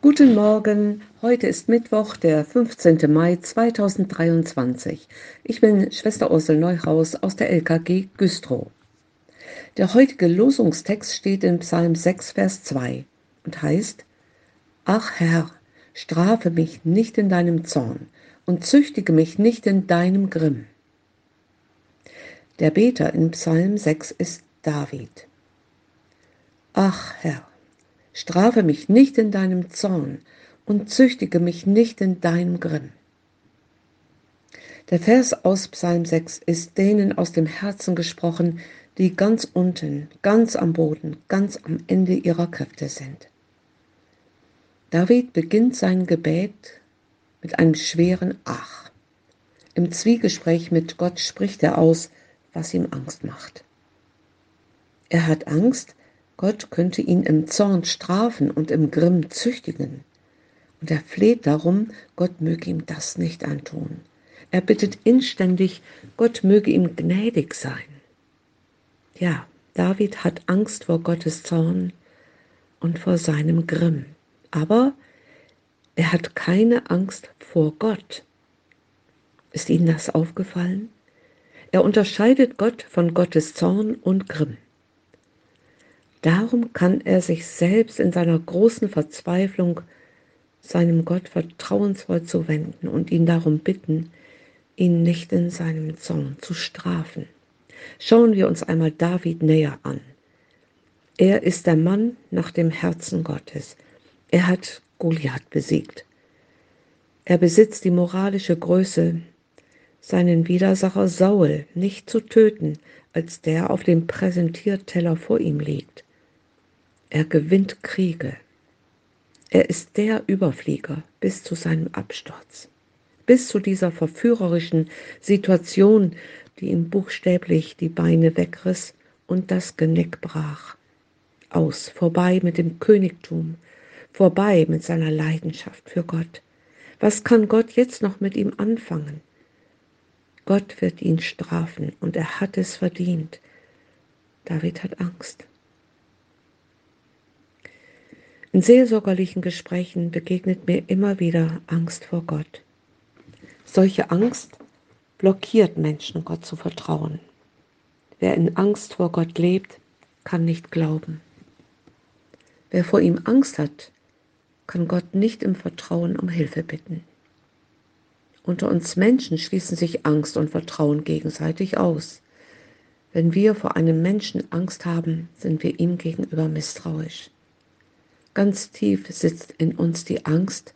Guten Morgen, heute ist Mittwoch, der 15. Mai 2023. Ich bin Schwester Ursel Neuhaus aus der LKG Güstrow. Der heutige Losungstext steht in Psalm 6, Vers 2 und heißt, Ach Herr, strafe mich nicht in deinem Zorn und züchtige mich nicht in deinem Grimm. Der Beter in Psalm 6 ist David. Ach Herr, strafe mich nicht in deinem Zorn und züchtige mich nicht in deinem Grimm. Der Vers aus Psalm 6 ist denen aus dem Herzen gesprochen, die ganz unten, ganz am Boden, ganz am Ende ihrer Kräfte sind. David beginnt sein Gebet mit einem schweren Ach. Im Zwiegespräch mit Gott spricht er aus, was ihm Angst macht. Er hat Angst, Gott könnte ihn im Zorn strafen und im Grimm züchtigen. Und er fleht darum, Gott möge ihm das nicht antun. Er bittet inständig, Gott möge ihm gnädig sein. Ja, David hat Angst vor Gottes Zorn und vor seinem Grimm. Aber er hat keine Angst vor Gott. Ist Ihnen das aufgefallen? Er unterscheidet Gott von Gottes Zorn und Grimm. Darum kann er sich selbst in seiner großen Verzweiflung seinem Gott vertrauensvoll zuwenden und ihn darum bitten, ihn nicht in seinem Zorn zu strafen. Schauen wir uns einmal David näher an. Er ist der Mann nach dem Herzen Gottes. Er hat Goliath besiegt. Er besitzt die moralische Größe, seinen Widersacher Saul nicht zu töten, als der auf dem Präsentierteller vor ihm liegt. Er gewinnt Kriege. Er ist der Überflieger bis zu seinem Absturz. Bis zu dieser verführerischen Situation, die ihm buchstäblich die Beine wegriss und das Genick brach. Aus, vorbei mit dem Königtum, vorbei mit seiner Leidenschaft für Gott. Was kann Gott jetzt noch mit ihm anfangen? Gott wird ihn strafen und er hat es verdient. David hat Angst. In seelsorgerlichen Gesprächen begegnet mir immer wieder Angst vor Gott. Solche Angst blockiert Menschen, Gott zu vertrauen. Wer in Angst vor Gott lebt, kann nicht glauben. Wer vor ihm Angst hat, kann Gott nicht im Vertrauen um Hilfe bitten. Unter uns Menschen schließen sich Angst und Vertrauen gegenseitig aus. Wenn wir vor einem Menschen Angst haben, sind wir ihm gegenüber misstrauisch. Ganz tief sitzt in uns die Angst,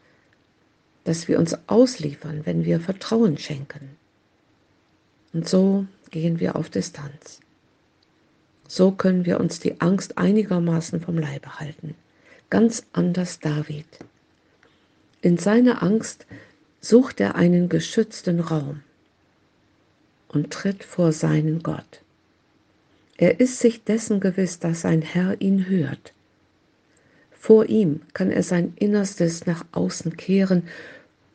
dass wir uns ausliefern, wenn wir Vertrauen schenken. Und so gehen wir auf Distanz. So können wir uns die Angst einigermaßen vom Leibe halten. Ganz anders David. In seiner Angst sucht er einen geschützten Raum und tritt vor seinen Gott. Er ist sich dessen gewiss, dass sein Herr ihn hört vor ihm kann er sein Innerstes nach außen kehren,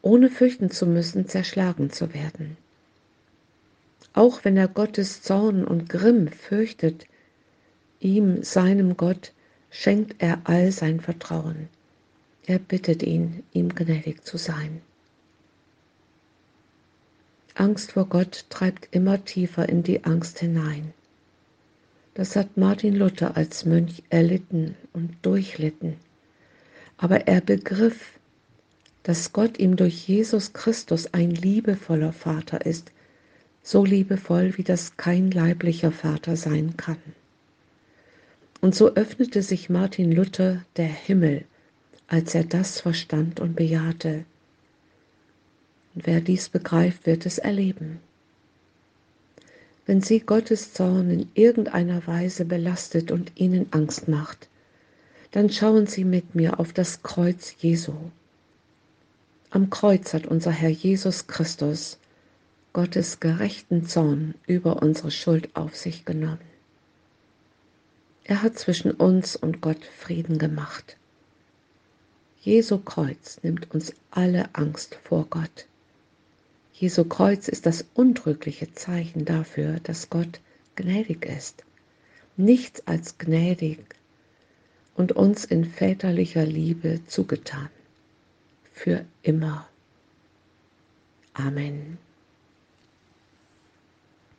ohne fürchten zu müssen, zerschlagen zu werden. Auch wenn er Gottes Zorn und Grimm fürchtet, ihm, seinem Gott, schenkt er all sein Vertrauen. Er bittet ihn, ihm gnädig zu sein. Angst vor Gott treibt immer tiefer in die Angst hinein. Das hat Martin Luther als Mönch erlitten und durchlitten. Aber er begriff, dass Gott ihm durch Jesus Christus ein liebevoller Vater ist, so liebevoll, wie das kein leiblicher Vater sein kann. Und so öffnete sich Martin Luther der Himmel, als er das verstand und bejahte. Und wer dies begreift, wird es erleben. Wenn sie Gottes Zorn in irgendeiner Weise belastet und ihnen Angst macht, dann schauen Sie mit mir auf das Kreuz Jesu. Am Kreuz hat unser Herr Jesus Christus Gottes gerechten Zorn über unsere Schuld auf sich genommen. Er hat zwischen uns und Gott Frieden gemacht. Jesu Kreuz nimmt uns alle Angst vor Gott. Jesu Kreuz ist das undrückliche Zeichen dafür, dass Gott gnädig ist. Nichts als gnädig und uns in väterlicher Liebe zugetan. Für immer. Amen.